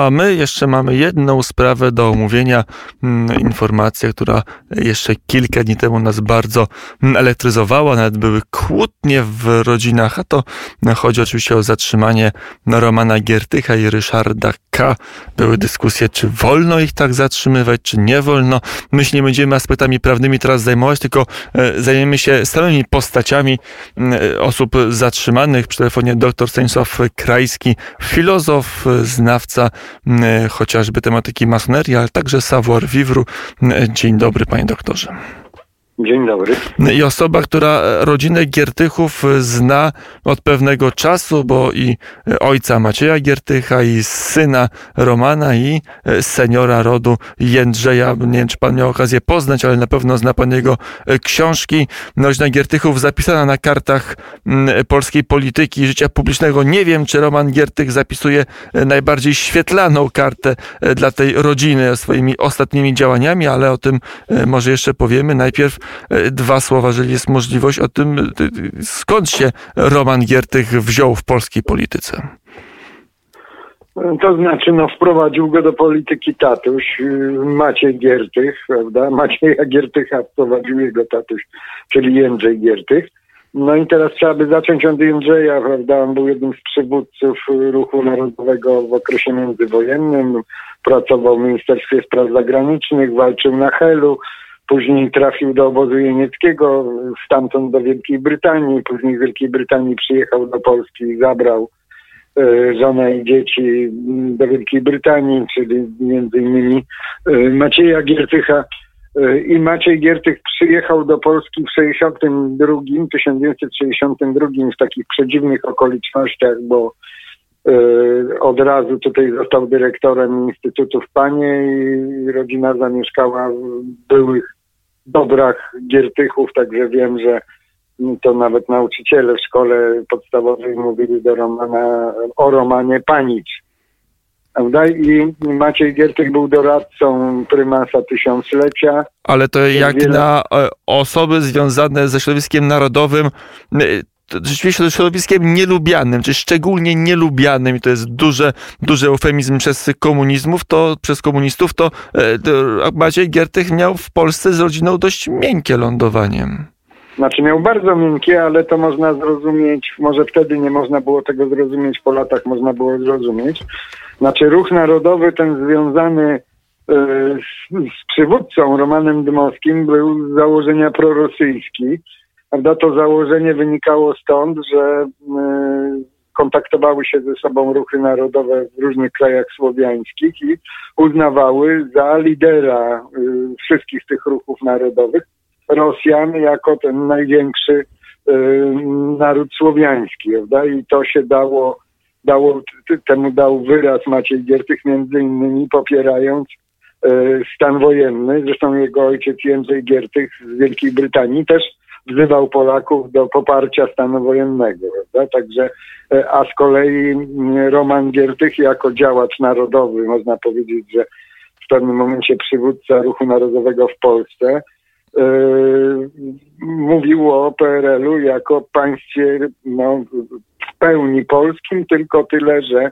A my jeszcze mamy jedną sprawę do omówienia. Mm, informacja, która jeszcze kilka dni temu nas bardzo mm, elektryzowała. Nawet były kłótnie w rodzinach, a to chodzi oczywiście o zatrzymanie Romana Giertycha i Ryszarda K. Były dyskusje, czy wolno ich tak zatrzymywać, czy nie wolno. My się nie będziemy aspektami prawnymi teraz zajmować, tylko e, zajmiemy się samymi postaciami mm, osób zatrzymanych. Przy telefonie dr Stanisław Krajski, filozof, znawca chociażby tematyki masonerii, ale także savoir vivre. Dzień dobry, panie doktorze. Dzień dobry. I osoba, która rodzinę Giertychów zna od pewnego czasu, bo i ojca Macieja Giertycha, i syna Romana, i seniora rodu Jędrzeja. Nie wiem, czy pan miał okazję poznać, ale na pewno zna pan jego książki. Rodzina Giertychów zapisana na kartach mm, polskiej polityki życia publicznego. Nie wiem, czy Roman Giertych zapisuje najbardziej świetlaną kartę dla tej rodziny swoimi ostatnimi działaniami, ale o tym może jeszcze powiemy. Najpierw E, dwa słowa, jeżeli jest możliwość, o tym, e, skąd się Roman Giertych wziął w polskiej polityce. To znaczy, no, wprowadził go do polityki tatuś, y, Maciej Giertych, prawda? Macieja Giertycha wprowadził jego tatuś, czyli Jędrzej Giertych. No i teraz trzeba by zacząć od Jędrzeja, prawda? On był jednym z przywódców ruchu narodowego w okresie międzywojennym, pracował w Ministerstwie Spraw Zagranicznych, walczył na Helu, Później trafił do obozu jenieckiego, stamtąd do Wielkiej Brytanii. Później z Wielkiej Brytanii przyjechał do Polski i zabrał e, żonę i dzieci do Wielkiej Brytanii, czyli między innymi e, Macieja Giertycha. E, I Maciej Giertych przyjechał do Polski w 62, 1962 w takich przedziwnych okolicznościach, bo od razu tutaj został dyrektorem Instytutu w Panie i rodzina zamieszkała w byłych dobrach Giertychów, także wiem, że to nawet nauczyciele w szkole podstawowej mówili do Romana, o Romanie Panicz. Prawda? I Maciej Giertych był doradcą prymasa tysiąclecia. Ale to jak wiele... na e, osoby związane ze środowiskiem narodowym, rzeczywiście środowiskiem nielubianym, czy szczególnie nielubianym, i to jest duże, duży eufemizm przez komunizmów, to przez komunistów, to, e, to Maciej Giertych miał w Polsce z rodziną dość miękkie lądowanie. Znaczy miał bardzo miękkie, ale to można zrozumieć, może wtedy nie można było tego zrozumieć, po latach można było zrozumieć. Znaczy ruch narodowy ten związany e, z, z przywódcą Romanem Dmowskim był z założenia prorosyjski Prawda? To założenie wynikało stąd, że kontaktowały się ze sobą ruchy narodowe w różnych krajach słowiańskich i uznawały za lidera y, wszystkich tych ruchów narodowych Rosjan jako ten największy y, naród słowiański, prawda? I to się dało, dało temu dał wyraz Maciej Giertych, między innymi popierając stan wojenny. Zresztą jego ojciec Jędrzej Giertych z Wielkiej Brytanii też wzywał Polaków do poparcia stanu wojennego. Prawda? Także, e, a z kolei mm, Roman Giertych jako działacz narodowy, można powiedzieć, że w pewnym momencie przywódca ruchu narodowego w Polsce, Yy, mówił o PRL-u jako państwie no, w pełni polskim, tylko tyle, że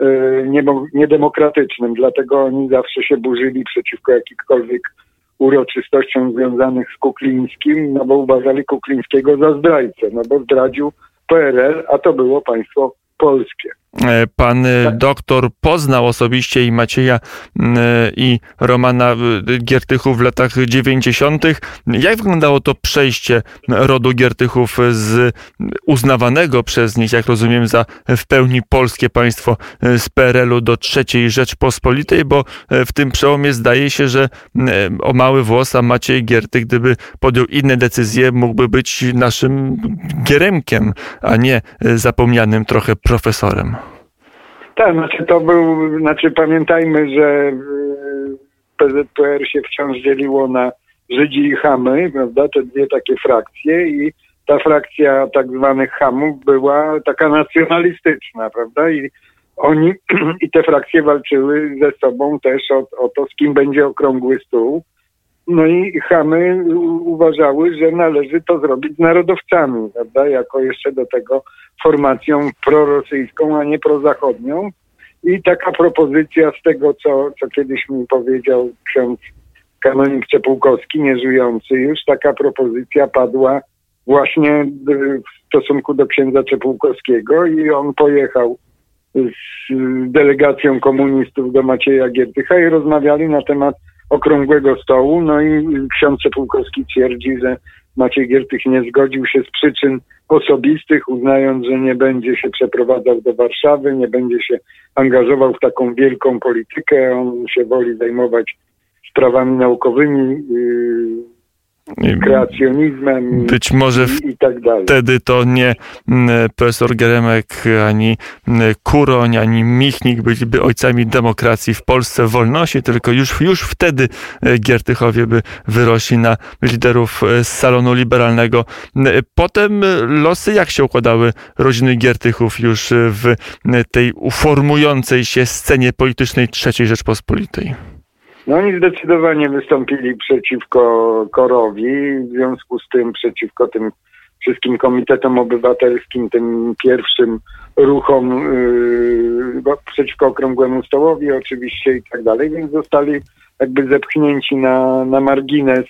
yy, niedemokratycznym. Dlatego oni zawsze się burzyli przeciwko jakichkolwiek uroczystościom związanych z Kuklińskim, no bo uważali Kuklińskiego za zdrajcę, no bo zdradził PRL, a to było państwo polskie. E, pan e, tak. doktor poznał osobiście i Macieja i Romana e, Giertychów w latach 90. Jak wyglądało to przejście rodu Giertychów z uznawanego przez nich, jak rozumiem, za w pełni polskie państwo z PRL-u do trzeciej Rzeczpospolitej, bo w tym przełomie zdaje się, że o mały włos, a Maciej Giertych, gdyby podjął inne decyzje, mógłby być naszym Gieremkiem, a nie zapomnianym trochę profesorem. Tak, znaczy to był, znaczy pamiętajmy, że e, PZPR się wciąż dzieliło na Żydzi i Chamy, prawda, te dwie takie frakcje i ta frakcja tak zwanych Hamów była taka nacjonalistyczna, prawda, i oni i te frakcje walczyły ze sobą też o, o to, z kim będzie okrągły stół. No i Chamy uważały, że należy to zrobić narodowcami, prawda, jako jeszcze do tego formacją prorosyjską, a nie prozachodnią. I taka propozycja z tego, co, co kiedyś mi powiedział ksiądz kanonik Cepółkowski, nieżyjący już, taka propozycja padła właśnie w stosunku do księdza Czepółkowskiego i on pojechał z delegacją komunistów do Macieja Giertycha i rozmawiali na temat okrągłego stołu. No i ksiądz Czepółkowski twierdzi, że Maciej Giertych nie zgodził się z przyczyn osobistych, uznając, że nie będzie się przeprowadzał do Warszawy, nie będzie się angażował w taką wielką politykę, on się woli zajmować sprawami naukowymi, yy, kreacjonizmem Być może i, i tak dalej. wtedy to nie mm, profesor Geremek, ani mm, Kuroń, ani Michnik byliby ojcami demokracji w Polsce, wolności, tylko już, już wtedy e, Giertychowie by wyrośli na liderów e, z salonu liberalnego. Potem losy jak się układały rodziny Giertychów już w tej uformującej się scenie politycznej III Rzeczpospolitej? No oni zdecydowanie wystąpili przeciwko Korowi, w związku z tym przeciwko tym wszystkim komitetom obywatelskim, tym pierwszym ruchom yy, przeciwko Okrągłemu Stołowi oczywiście i tak dalej, więc zostali jakby zepchnięci na, na margines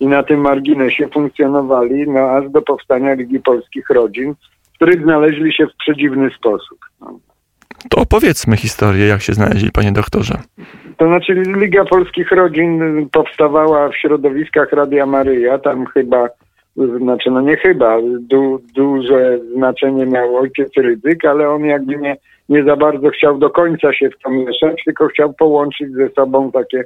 i na tym marginesie funkcjonowali no, aż do powstania Ligi Polskich Rodzin, w których znaleźli się w przedziwny sposób. No. To opowiedzmy historię, jak się znaleźli, panie doktorze. To znaczy Liga Polskich Rodzin powstawała w środowiskach Radia Maryja, tam chyba, znaczy no nie chyba, du, duże znaczenie miał ojciec Rydzyk, ale on jakby nie, nie za bardzo chciał do końca się w to mieszać, tylko chciał połączyć ze sobą takie e,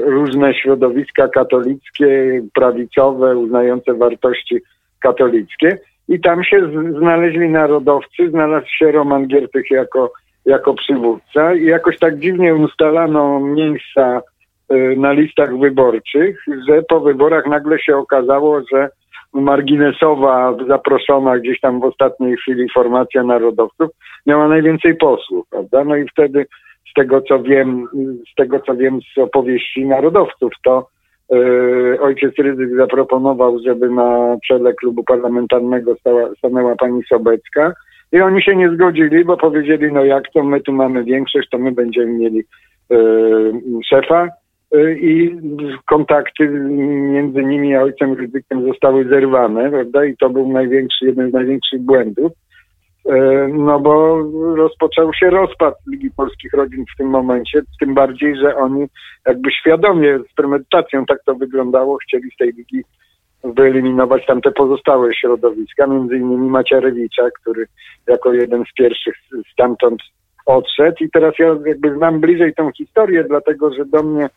różne środowiska katolickie, prawicowe, uznające wartości katolickie. I tam się znaleźli narodowcy, znalazł się Roman Giertych jako jako przywódca i jakoś tak dziwnie ustalano miejsca y, na listach wyborczych, że po wyborach nagle się okazało, że marginesowa, zaproszona gdzieś tam w ostatniej chwili formacja narodowców miała najwięcej posłów, prawda? No i wtedy z tego co wiem, z tego co wiem z opowieści narodowców, to ojciec Rydzyk zaproponował, żeby na czele klubu parlamentarnego stała, stanęła pani Sobecka, i oni się nie zgodzili, bo powiedzieli, no jak to my tu mamy większość, to my będziemy mieli e, szefa e, i kontakty między nimi a ojcem Ryzykiem zostały zerwane, prawda? I to był największy, jeden z największych błędów. E, no bo rozpoczął się rozpad Ligi Polskich Rodzin w tym momencie, tym bardziej, że oni jakby świadomie, z premedytacją tak to wyglądało, chcieli z tej ligi wyeliminować tamte pozostałe środowiska, między innymi Macierewicza, który jako jeden z pierwszych stamtąd odszedł. I teraz ja jakby znam bliżej tą historię, dlatego że do mnie,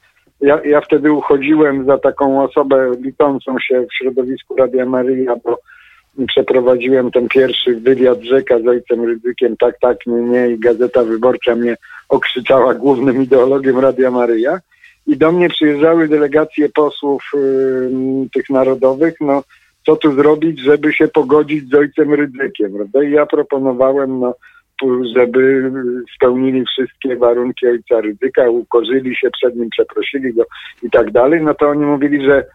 ja, ja wtedy uchodziłem za taką osobę liczącą się w środowisku Radia Maryja, bo przeprowadziłem ten pierwszy wywiad rzeka z ojcem Rydzykiem, tak, tak, nie, nie i Gazeta Wyborcza mnie okrzyczała głównym ideologiem Radia Maryja i do mnie przyjeżdżały delegacje posłów y, tych narodowych, no co tu zrobić, żeby się pogodzić z ojcem Rydzykiem, prawda? I ja proponowałem, no, żeby spełnili wszystkie warunki ojca Rydzyka, ukorzyli się przed nim, przeprosili go i tak dalej, no to oni mówili, że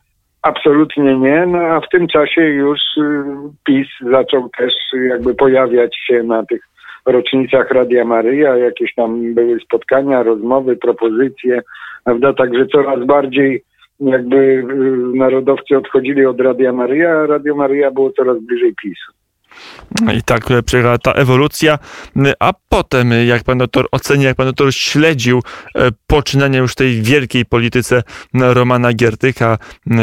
absolutnie nie, no a w tym czasie już y, PiS zaczął też jakby pojawiać się na tych rocznicach Radia Maryja, jakieś tam były spotkania, rozmowy, propozycje, prawda? Także coraz bardziej jakby y, narodowcy odchodzili od Radia Maryja, a Radio Maryja było coraz bliżej PiSu. I tak e, przebiegała ta ewolucja. A potem, e, jak pan doktor ocenia, jak pan doktor śledził e, poczynania już tej wielkiej polityce Romana Giertycha,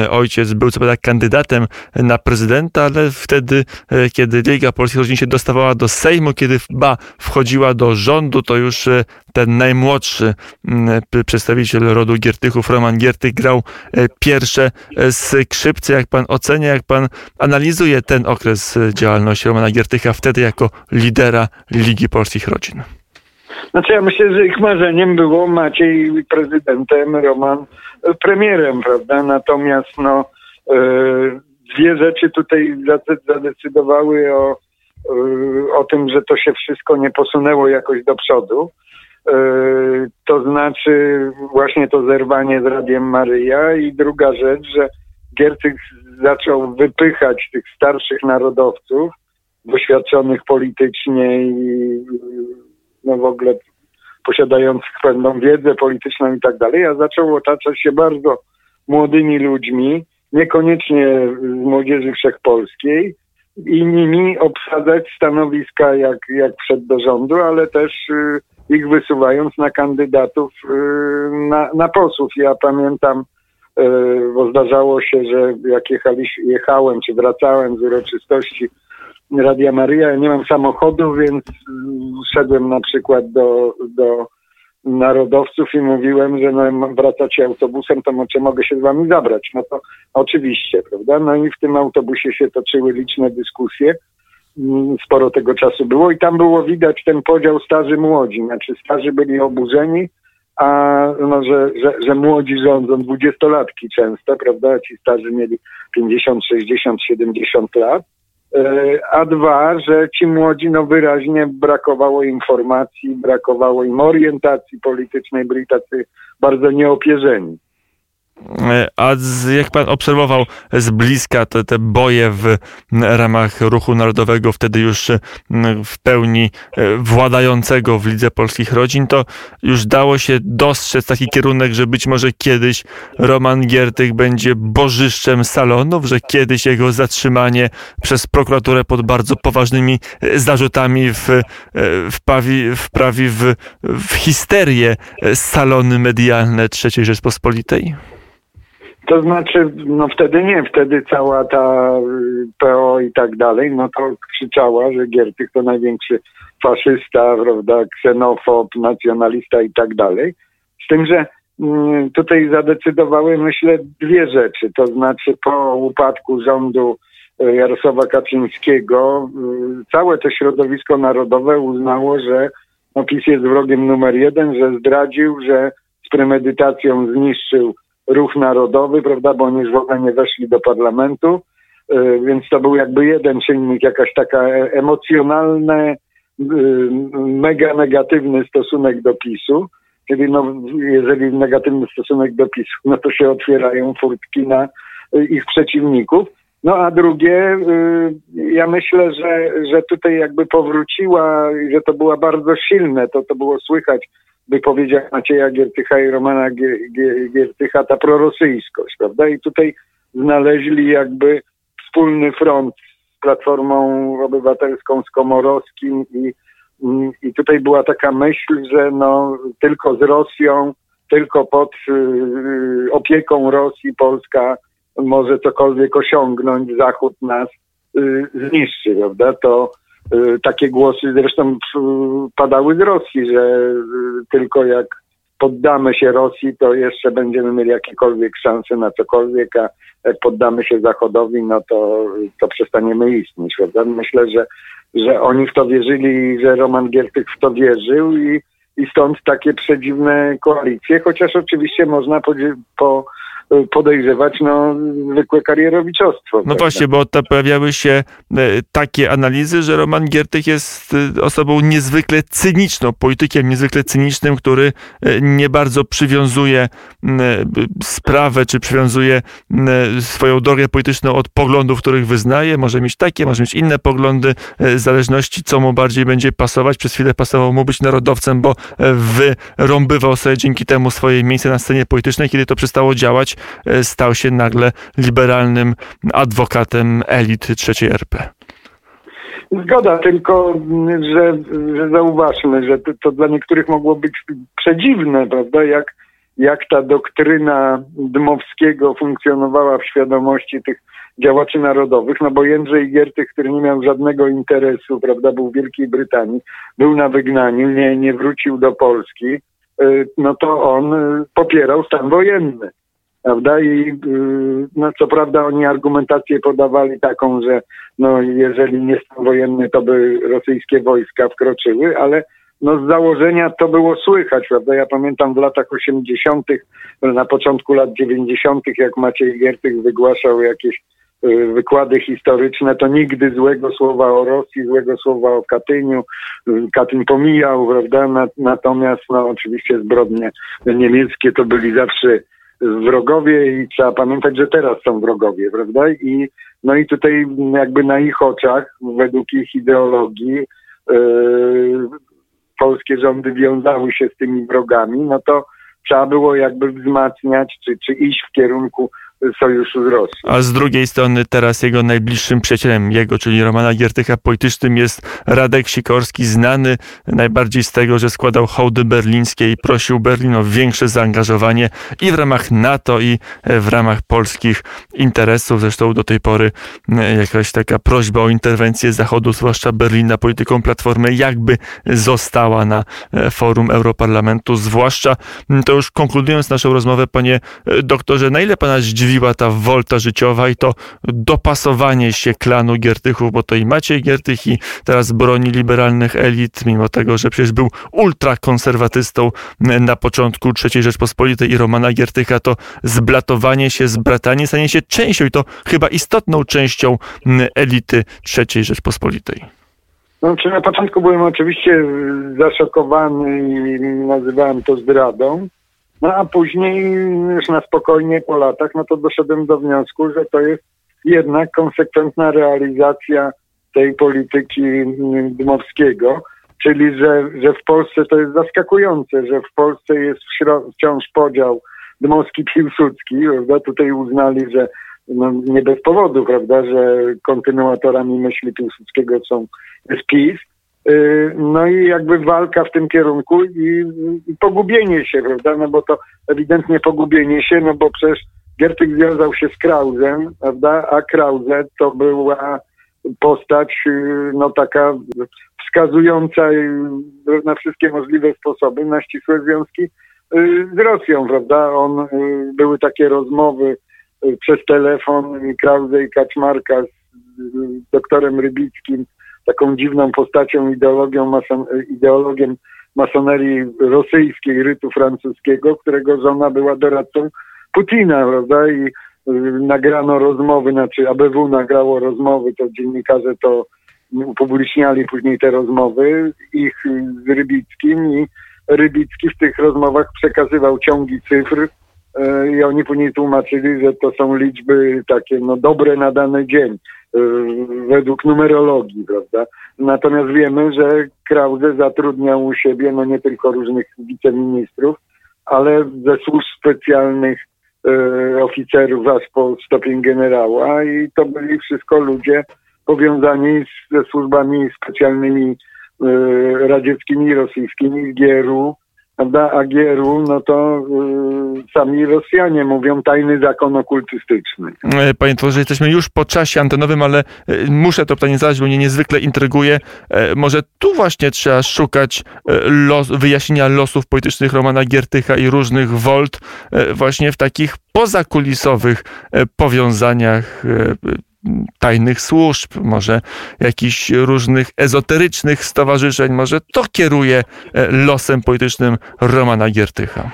ojciec był co prawda kandydatem na prezydenta, ale wtedy, kiedy Liga Polskich Rodzin się dostawała do Sejmu, kiedy ba wchodziła do rządu, to już ten najmłodszy przedstawiciel rodu Giertychów, Roman Giertych, grał pierwsze skrzypce. Jak pan ocenia, jak pan analizuje ten okres działalności Romana Giertycha wtedy jako lidera Ligi Polskich Rodzin? Znaczy ja myślę, że ich marzeniem było Maciej prezydentem, Roman premierem, prawda? Natomiast no, e, dwie rzeczy tutaj zadecydowały o, e, o tym, że to się wszystko nie posunęło jakoś do przodu. E, to znaczy właśnie to zerwanie z Radiem Maryja i druga rzecz, że Giertych zaczął wypychać tych starszych narodowców, doświadczonych politycznie i no w ogóle posiadających pewną wiedzę polityczną i tak dalej, a zaczął otaczać się bardzo młodymi ludźmi, niekoniecznie z młodzieży wszechpolskiej, i nimi obsadzać stanowiska, jak, jak wszedł do rządu, ale też y, ich wysuwając na kandydatów y, na, na posłów. Ja pamiętam, y, bo zdarzało się, że jak jechali, jechałem czy wracałem z uroczystości Radia Maria, ja nie mam samochodu, więc szedłem na przykład do, do narodowców i mówiłem, że no, wracacie autobusem, to czy mogę się z wami zabrać? No to oczywiście, prawda? No i w tym autobusie się toczyły liczne dyskusje. Mm, sporo tego czasu było i tam było widać ten podział starzy młodzi. Znaczy starzy byli oburzeni, a no, że, że, że młodzi rządzą dwudziestolatki często, prawda? Ci starzy mieli 50, 60, 70 lat. E, a dwa, że ci młodzi no wyraźnie brakowało informacji, brakowało im orientacji politycznej, byli tacy bardzo nieopierzeni. E, a z, jak pan obserwował z bliska te, te boje w ramach ruchu narodowego, wtedy już w pełni e, władającego w Lidze Polskich Rodzin, to już dało się dostrzec taki kierunek, że być może kiedyś Roman Giertych będzie bożyszczem salonów, że kiedyś jego zatrzymanie przez prokuraturę pod bardzo poważnymi e, zarzutami w, wprawi, wprawi w, w histerię salony medialne III Rzeczpospolitej? To znaczy, no wtedy nie, wtedy cała ta y, PO i tak dalej, no to krzyczała, że Giertych to największy faszysta, prawda, ksenofob, nacjonalista i tak dalej. Z tym, że mm, tutaj zadecydowały, myślę, dwie rzeczy. To znaczy po upadku rządu y, Jarosława Kaczyńskiego y, całe to środowisko narodowe uznało, że no, PiS jest wrogiem numer jeden, że zdradził, że z premedytacją zniszczył ruch narodowy, prawda, bo oni już w ogóle nie weszli do parlamentu, y, więc to był jakby jeden czynnik, jakaś taka e, emocjonalny, y, mega negatywny stosunek do PiSu. Czyli no, jeżeli negatywny stosunek do PiSu, no to się otwierają furtki na y, ich przeciwników. No a drugie, ja myślę, że, że tutaj jakby powróciła, że to było bardzo silne, to, to było słychać wypowiedziach Macieja Giertycha i Romana Giertycha ta prorosyjskość, prawda? I tutaj znaleźli jakby wspólny front z Platformą Obywatelską, z Komorowskim i, i tutaj była taka myśl, że no tylko z Rosją, tylko pod y, opieką Rosji Polska może cokolwiek osiągnąć, Zachód nas y, zniszczy, prawda? To Y, takie głosy zresztą padały z Rosji, że y, tylko jak poddamy się Rosji, to jeszcze będziemy mieli jakiekolwiek szanse na cokolwiek, a jak poddamy się Zachodowi, no to, to przestaniemy istnieć, prawda? Myślę, że, że oni w to wierzyli, że Roman Giertych w to wierzył i, i stąd takie przedziwne koalicje, chociaż oczywiście można po, po podejrzewać no, zwykłe karierowiczostwo. No prawda? właśnie, bo to pojawiały się e, takie analizy, że Roman Giertych jest e, osobą niezwykle cyniczną, politykiem niezwykle cynicznym, który nie bardzo przywiązuje sprawę, czy przywiązuje swoją drogę polityczną od poglądów, których wyznaje. Może mieć takie, może mieć inne poglądy, w zależności co mu bardziej będzie pasować. Przez chwilę pasował mu być narodowcem, bo wyrąbywał sobie dzięki temu swoje miejsce na scenie politycznej. Kiedy to przestało działać, E, stał się nagle liberalnym adwokatem elit trzeciej RP. Zgoda, tylko że, że zauważmy, że to, to, dla niektórych mogło być przedziwne, prawda? Jak, jak ta doktryna Dmowskiego funkcjonowała w świadomości tych działaczy narodowych, no bo Jędrzej Giertych, który nie miał żadnego interesu, prawda, był w Wielkiej Brytanii, był na wygnaniu, nie, nie wrócił do Polski, y, no to on y, popierał stan wojenny prawda? I y, no, co prawda oni argumentację podawali taką, że no, jeżeli nie stan wojenny, to by rosyjskie wojska wkroczyły, ale no, z założenia to było słychać, prawda? Ja pamiętam w latach 80., na początku lat 90., jak Maciej Giertych wygłaszał jakieś y, wykłady historyczne, to nigdy złego słowa o Rosji, złego słowa o Katyniu. Y, Katyn pomijał, prawda? Natomiast, no, oczywiście zbrodnie niemieckie to byli zawsze wrogowie i trzeba pamiętać, że teraz są wrogowie, prawda? I, no i tutaj jakby na ich oczach, według ich ideologii, yy, polskie rządy wiązały się z tymi wrogami, no to trzeba było jakby wzmacniać, czy, czy iść w kierunku sojuszu z Rosją. A z drugiej strony teraz jego najbliższym przyjacielem jego, czyli Romana Giertycha politycznym jest Radek Sikorski, znany najbardziej z tego, że składał hołdy berlińskie i prosił Berlin o większe zaangażowanie i w ramach NATO i w ramach polskich interesów. Zresztą do tej pory e, jakaś taka prośba o interwencję Zachodu, zwłaszcza Berlina, polityką Platformy, jakby została na e, forum Europarlamentu, zwłaszcza, to już konkludując naszą rozmowę, panie e, doktorze, na ile pana zdziwi zdziwiła ta wolta życiowa i to dopasowanie się klanu Giertychów, bo to i Maciej Giertych i teraz broni liberalnych elit, mimo tego, że przecież był ultrakonserwatystą na początku III Rzeczpospolitej i Romana Giertycha, to zblatowanie się, zbratanie stanie się częścią i to chyba istotną częścią elity III Rzeczpospolitej. No, czy na początku byłem oczywiście zaszokowany i nazywałem to zdradą. No a później już na spokojnie po latach, no to doszedłem do wniosku, że to jest jednak konsekwentna realizacja tej polityki Dmowskiego, czyli że, że w Polsce to jest zaskakujące, że w Polsce jest wciąż podział Dmowski-Piłsudski, prawda? Tutaj uznali, że no, nie bez powodu, prawda, że kontynuatorami myśli Piłsudskiego są PiS, Y, no i jakby walka w tym kierunku i, i, pogubienie się, prawda? No bo to ewidentnie pogubienie się, no bo przecież Giertych związał się z Krauzem, prawda? A Krause to była postać, y, no taka wskazująca na wszystkie możliwe sposoby na ścisłe związki y, z Rosją, prawda? On, były takie rozmowy przez telefon Krause i Kaczmarka z doktorem Rybickim, taką dziwną postacią, ideologią, mason, ideologiem masonerii rosyjskiej, rytu francuskiego, którego żona była doradcą Putina, prawda? I y, nagrano rozmowy, znaczy ABW nagrało rozmowy, to dziennikarze to upubliczniali później te rozmowy, ich z Rybickim i Rybicki w tych rozmowach przekazywał ciągi cyfr y, i oni później tłumaczyli, że to są liczby takie no dobre na dany dzień. Y, według numerologii, prawda? Natomiast wiemy, że Krause zatrudniał u siebie no nie tylko różnych wiceministrów, ale ze służb specjalnych y, oficerów aż po stopień generała i to byli wszystko ludzie powiązani ze służbami specjalnymi y, radzieckimi i rosyjskimi, GRU, prawda, Agieru, no to y, sami Rosjanie mówią tajny zakon okultystyczny. E, panie profesorze, jesteśmy już po czasie antenowym, ale e, muszę to pytanie zadać, bo mnie niezwykle intryguje. E, może tu właśnie trzeba szukać los, wyjaśnienia losów politycznych Romana Giertycha i różnych wolt właśnie w takich pozakulisowych powiązaniach tajnych służb, może jakichś różnych ezoterycznych stowarzyszeń, może to kieruje e, losem politycznym Romana Giertycha.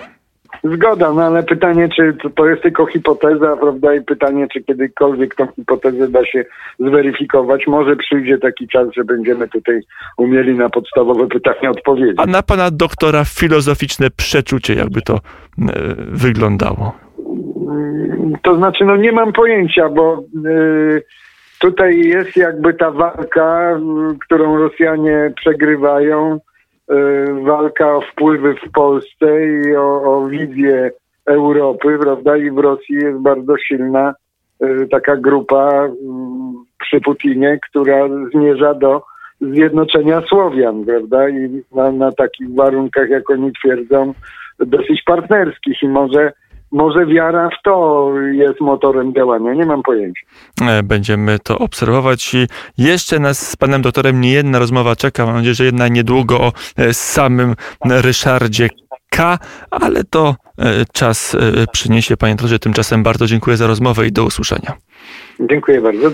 Zgoda, no ale pytanie, czy to jest tylko hipoteza, prawda? I pytanie, czy kiedykolwiek tą hipotezę da się zweryfikować. Może przyjdzie taki czas, że będziemy tutaj umieli na podstawowe pytania odpowiedzieć. A na pana doktora filozoficzne przeczucie, jakby to e, wyglądało? To znaczy, no nie mam pojęcia, bo y, tutaj jest jakby ta walka, y, którą Rosjanie przegrywają, y, walka o wpływy w Polsce i o, o wizję Europy, prawda? I w Rosji jest bardzo silna taka grupa przy Putinie, która zmierza do zjednoczenia Słowian, prawda? I na, na takich warunkach, jak oni twierdzą, dosyć partnerskich i może może wiara w to jest motorem działania, nie mam pojęcia. E, będziemy to obserwować i jeszcze nas z panem doktorem nie jedna rozmowa czeka. Mam nadzieję, że jedna niedługo o e, samym Ryszardzie K, ale to e, czas przyniesie. Panie doktorze, tymczasem bardzo dziękuję za rozmowę i do usłyszenia. Dziękuję bardzo.